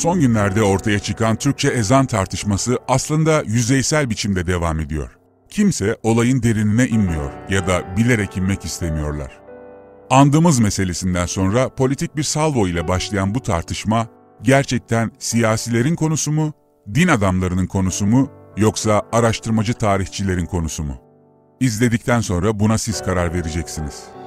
Son günlerde ortaya çıkan Türkçe ezan tartışması aslında yüzeysel biçimde devam ediyor. Kimse olayın derinine inmiyor ya da bilerek inmek istemiyorlar. Andığımız meselesinden sonra politik bir salvo ile başlayan bu tartışma gerçekten siyasilerin konusu mu, din adamlarının konusu mu yoksa araştırmacı tarihçilerin konusu mu? İzledikten sonra buna siz karar vereceksiniz.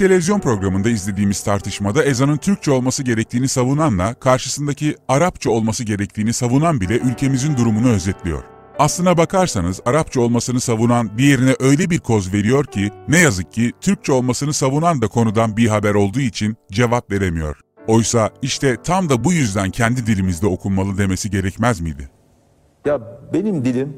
Televizyon programında izlediğimiz tartışmada ezanın Türkçe olması gerektiğini savunanla karşısındaki Arapça olması gerektiğini savunan bile ülkemizin durumunu özetliyor. Aslına bakarsanız Arapça olmasını savunan diğerine öyle bir koz veriyor ki ne yazık ki Türkçe olmasını savunan da konudan bir haber olduğu için cevap veremiyor. Oysa işte tam da bu yüzden kendi dilimizde okunmalı demesi gerekmez miydi? Ya benim dilim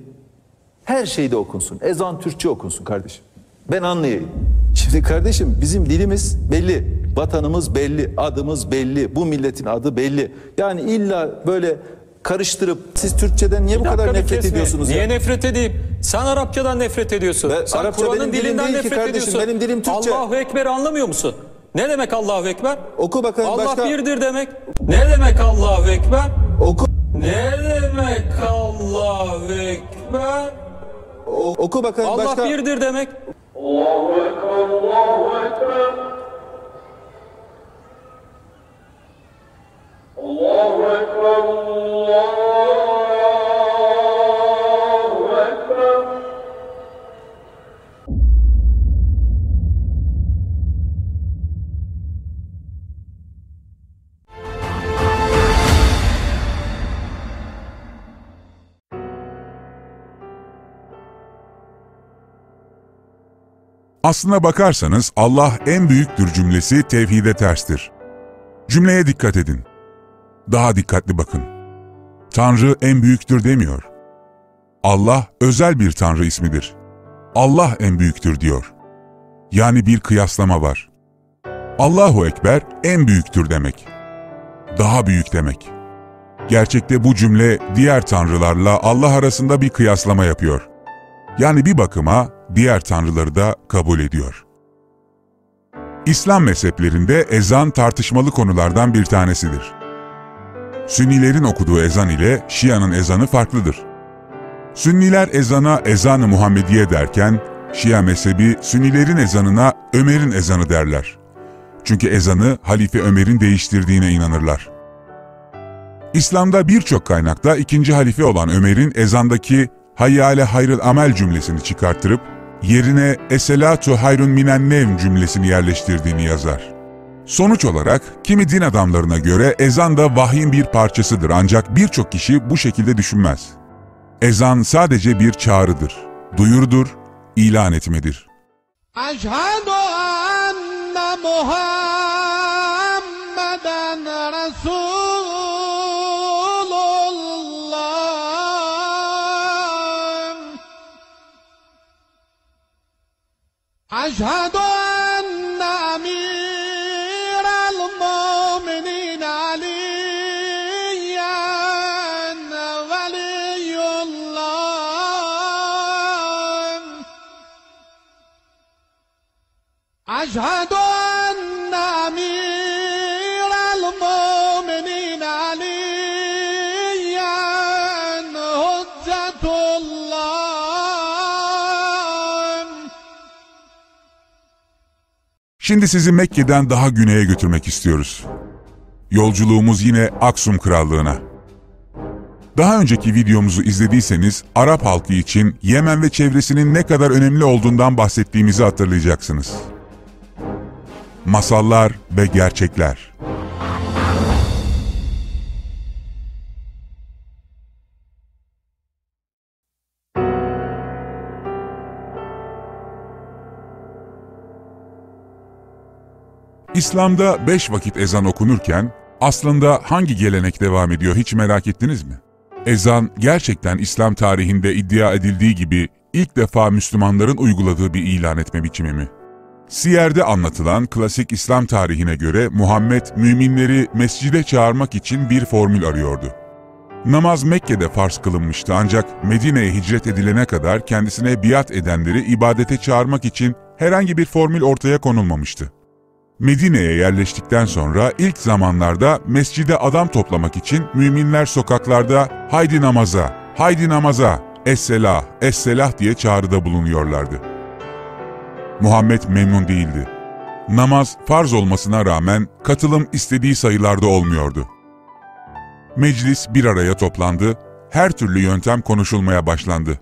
her şeyde okunsun. Ezan Türkçe okunsun kardeşim. Ben anlayayım. Şimdi kardeşim bizim dilimiz belli. Vatanımız belli, adımız belli, bu milletin adı belli. Yani illa böyle karıştırıp siz Türkçeden niye bu kadar nefret kesme. ediyorsunuz Niye ya? nefret edeyim? Sen Arapçadan nefret ediyorsun. Ben- Sen Arapça Kur'an'ın dilim dilinden nefret kardeşim, ediyorsun. benim dilim Türkçe. Allahu Ekber anlamıyor musun? Ne demek Allahu Ekber? Oku bakalım Allah başka. birdir demek. Ne demek Allahu Ekber? Oku, Ne demek Allahu Ekber? o- oku bakalım Allah başka. birdir demek. الله أكبر الله أكبر. Aslına bakarsanız Allah en büyüktür cümlesi tevhide terstir. Cümleye dikkat edin. Daha dikkatli bakın. Tanrı en büyüktür demiyor. Allah özel bir Tanrı ismidir. Allah en büyüktür diyor. Yani bir kıyaslama var. Allahu Ekber en büyüktür demek. Daha büyük demek. Gerçekte bu cümle diğer tanrılarla Allah arasında bir kıyaslama yapıyor. Yani bir bakıma diğer tanrıları da kabul ediyor. İslam mezheplerinde ezan tartışmalı konulardan bir tanesidir. Sünnilerin okuduğu ezan ile Şia'nın ezanı farklıdır. Sünniler ezana ezanı Muhammediye derken, Şia mezhebi Sünnilerin ezanına Ömer'in ezanı derler. Çünkü ezanı Halife Ömer'in değiştirdiğine inanırlar. İslam'da birçok kaynakta ikinci halife olan Ömer'in ezandaki hayyale hayrıl amel cümlesini çıkarttırıp yerine Eselatu hayrun minen nevm cümlesini yerleştirdiğini yazar. Sonuç olarak kimi din adamlarına göre ezan da vahyin bir parçasıdır ancak birçok kişi bu şekilde düşünmez. Ezan sadece bir çağrıdır, duyurudur, ilan etmedir. Eşhedü enne Muhammed أشهد أن أمير المؤمنين عليا ولي الله. أشهد أن Şimdi sizi Mekke'den daha güneye götürmek istiyoruz. Yolculuğumuz yine Aksum Krallığı'na. Daha önceki videomuzu izlediyseniz Arap halkı için Yemen ve çevresinin ne kadar önemli olduğundan bahsettiğimizi hatırlayacaksınız. Masallar ve gerçekler. İslam'da beş vakit ezan okunurken aslında hangi gelenek devam ediyor hiç merak ettiniz mi? Ezan gerçekten İslam tarihinde iddia edildiği gibi ilk defa Müslümanların uyguladığı bir ilan etme biçimi mi? Siyer'de anlatılan klasik İslam tarihine göre Muhammed müminleri mescide çağırmak için bir formül arıyordu. Namaz Mekke'de farz kılınmıştı ancak Medine'ye hicret edilene kadar kendisine biat edenleri ibadete çağırmak için herhangi bir formül ortaya konulmamıştı. Medine'ye yerleştikten sonra ilk zamanlarda mescide adam toplamak için müminler sokaklarda haydi namaza, haydi namaza, esselah, esselah diye çağrıda bulunuyorlardı. Muhammed memnun değildi. Namaz farz olmasına rağmen katılım istediği sayılarda olmuyordu. Meclis bir araya toplandı, her türlü yöntem konuşulmaya başlandı.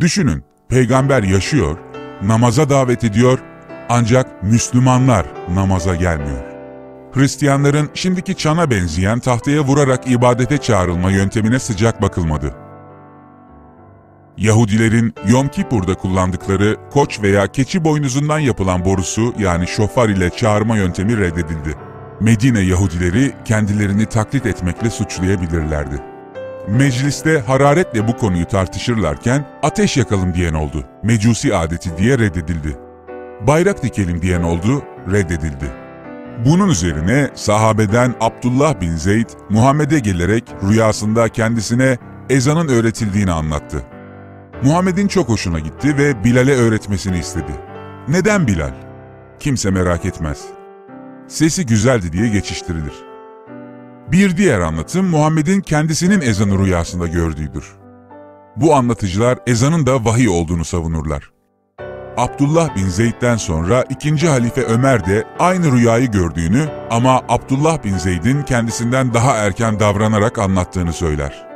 Düşünün, peygamber yaşıyor, namaza davet ediyor ancak Müslümanlar namaza gelmiyor. Hristiyanların şimdiki çana benzeyen tahtaya vurarak ibadete çağrılma yöntemine sıcak bakılmadı. Yahudilerin Yom Kippur'da kullandıkları koç veya keçi boynuzundan yapılan borusu yani şofar ile çağırma yöntemi reddedildi. Medine Yahudileri kendilerini taklit etmekle suçlayabilirlerdi. Mecliste hararetle bu konuyu tartışırlarken ateş yakalım diyen oldu. Mecusi adeti diye reddedildi bayrak dikelim diyen oldu, reddedildi. Bunun üzerine sahabeden Abdullah bin Zeyd, Muhammed'e gelerek rüyasında kendisine ezanın öğretildiğini anlattı. Muhammed'in çok hoşuna gitti ve Bilal'e öğretmesini istedi. Neden Bilal? Kimse merak etmez. Sesi güzeldi diye geçiştirilir. Bir diğer anlatım Muhammed'in kendisinin ezanı rüyasında gördüğüdür. Bu anlatıcılar ezanın da vahiy olduğunu savunurlar. Abdullah bin Zeyd'den sonra ikinci halife Ömer de aynı rüyayı gördüğünü ama Abdullah bin Zeyd'in kendisinden daha erken davranarak anlattığını söyler.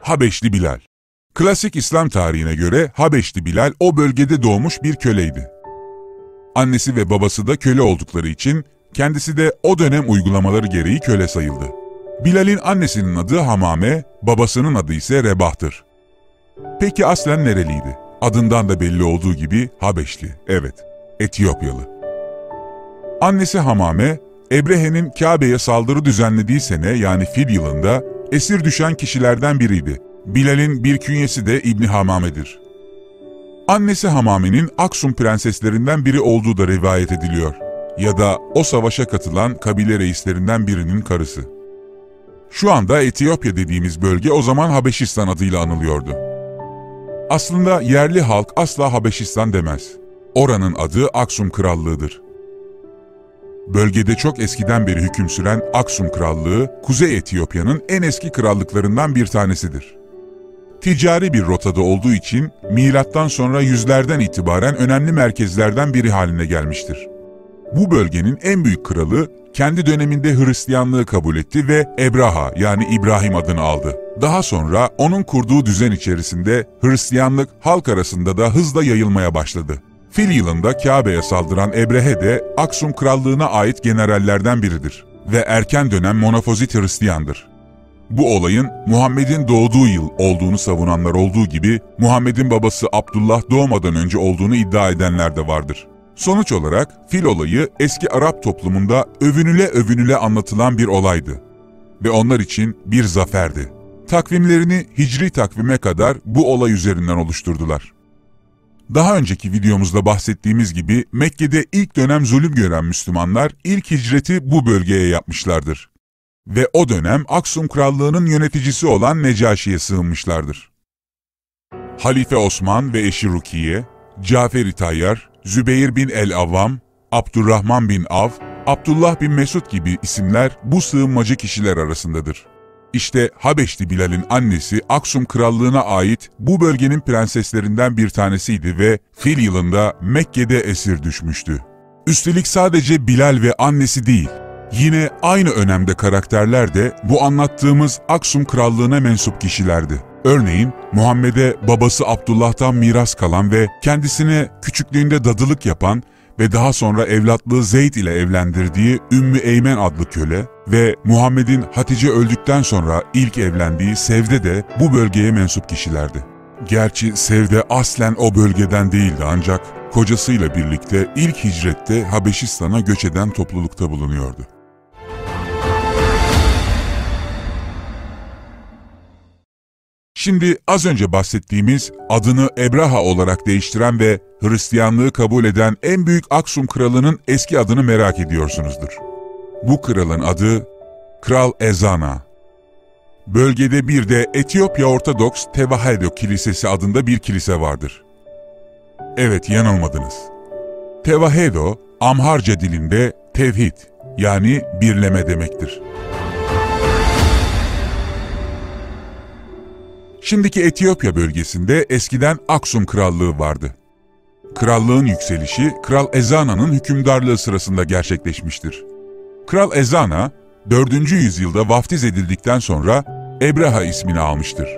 Habeşli Bilal Klasik İslam tarihine göre Habeşli Bilal o bölgede doğmuş bir köleydi. Annesi ve babası da köle oldukları için kendisi de o dönem uygulamaları gereği köle sayıldı. Bilal'in annesinin adı Hamame, babasının adı ise Rebah'tır. Peki aslen nereliydi? Adından da belli olduğu gibi Habeşli, evet, Etiyopyalı. Annesi Hamame, Ebrehe'nin Kabe'ye saldırı düzenlediği sene yani fil yılında esir düşen kişilerden biriydi Bilal'in bir künyesi de İbni Hamame'dir. Annesi Hamame'nin Aksum prenseslerinden biri olduğu da rivayet ediliyor. Ya da o savaşa katılan kabile reislerinden birinin karısı. Şu anda Etiyopya dediğimiz bölge o zaman Habeşistan adıyla anılıyordu. Aslında yerli halk asla Habeşistan demez. Oranın adı Aksum Krallığı'dır. Bölgede çok eskiden beri hüküm süren Aksum Krallığı, Kuzey Etiyopya'nın en eski krallıklarından bir tanesidir ticari bir rotada olduğu için milattan sonra yüzlerden itibaren önemli merkezlerden biri haline gelmiştir. Bu bölgenin en büyük kralı kendi döneminde Hristiyanlığı kabul etti ve Ebraha yani İbrahim adını aldı. Daha sonra onun kurduğu düzen içerisinde Hristiyanlık halk arasında da hızla yayılmaya başladı. Fil yılında Kabe'ye saldıran Ebrehe de Aksum Krallığı'na ait generallerden biridir ve erken dönem monofozit Hristiyandır. Bu olayın Muhammed'in doğduğu yıl olduğunu savunanlar olduğu gibi Muhammed'in babası Abdullah doğmadan önce olduğunu iddia edenler de vardır. Sonuç olarak fil olayı eski Arap toplumunda övünüle övünüle anlatılan bir olaydı. Ve onlar için bir zaferdi. Takvimlerini hicri takvime kadar bu olay üzerinden oluşturdular. Daha önceki videomuzda bahsettiğimiz gibi Mekke'de ilk dönem zulüm gören Müslümanlar ilk hicreti bu bölgeye yapmışlardır ve o dönem Aksum Krallığı'nın yöneticisi olan Necaşi'ye sığınmışlardır. Halife Osman ve eşi Rukiye, Cafer-i Tayyar, Zübeyir bin el-Avvam, Abdurrahman bin Av, Abdullah bin Mesud gibi isimler bu sığınmacı kişiler arasındadır. İşte Habeşli Bilal'in annesi Aksum Krallığı'na ait bu bölgenin prenseslerinden bir tanesiydi ve fil yılında Mekke'de esir düşmüştü. Üstelik sadece Bilal ve annesi değil, yine aynı önemde karakterler de bu anlattığımız Aksum Krallığı'na mensup kişilerdi. Örneğin Muhammed'e babası Abdullah'tan miras kalan ve kendisine küçüklüğünde dadılık yapan ve daha sonra evlatlığı Zeyd ile evlendirdiği Ümmü Eymen adlı köle ve Muhammed'in Hatice öldükten sonra ilk evlendiği Sevde de bu bölgeye mensup kişilerdi. Gerçi Sevde aslen o bölgeden değildi ancak kocasıyla birlikte ilk hicrette Habeşistan'a göç eden toplulukta bulunuyordu. Şimdi az önce bahsettiğimiz adını Ebraha olarak değiştiren ve Hristiyanlığı kabul eden en büyük Aksum kralının eski adını merak ediyorsunuzdur. Bu kralın adı Kral Ezana. Bölgede bir de Etiyopya Ortodoks Tevahedo Kilisesi adında bir kilise vardır. Evet yanılmadınız. Tevahedo, Amharca dilinde tevhid yani birleme demektir. Şimdiki Etiyopya bölgesinde eskiden Aksum Krallığı vardı. Krallığın yükselişi Kral Ezana'nın hükümdarlığı sırasında gerçekleşmiştir. Kral Ezana, 4. yüzyılda vaftiz edildikten sonra Ebraha ismini almıştır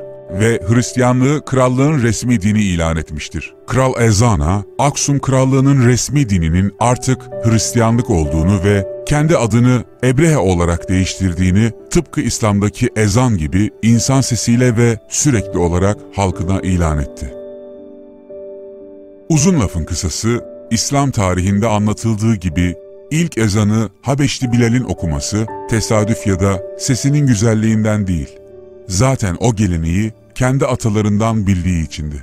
ve Hristiyanlığı krallığın resmi dini ilan etmiştir. Kral Ezana, Aksum Krallığı'nın resmi dininin artık Hristiyanlık olduğunu ve kendi adını Ebrehe olarak değiştirdiğini tıpkı İslam'daki ezan gibi insan sesiyle ve sürekli olarak halkına ilan etti. Uzun lafın kısası, İslam tarihinde anlatıldığı gibi ilk ezanı Habeşli Bilal'in okuması tesadüf ya da sesinin güzelliğinden değil, zaten o geleneği kendi atalarından bildiği içindi.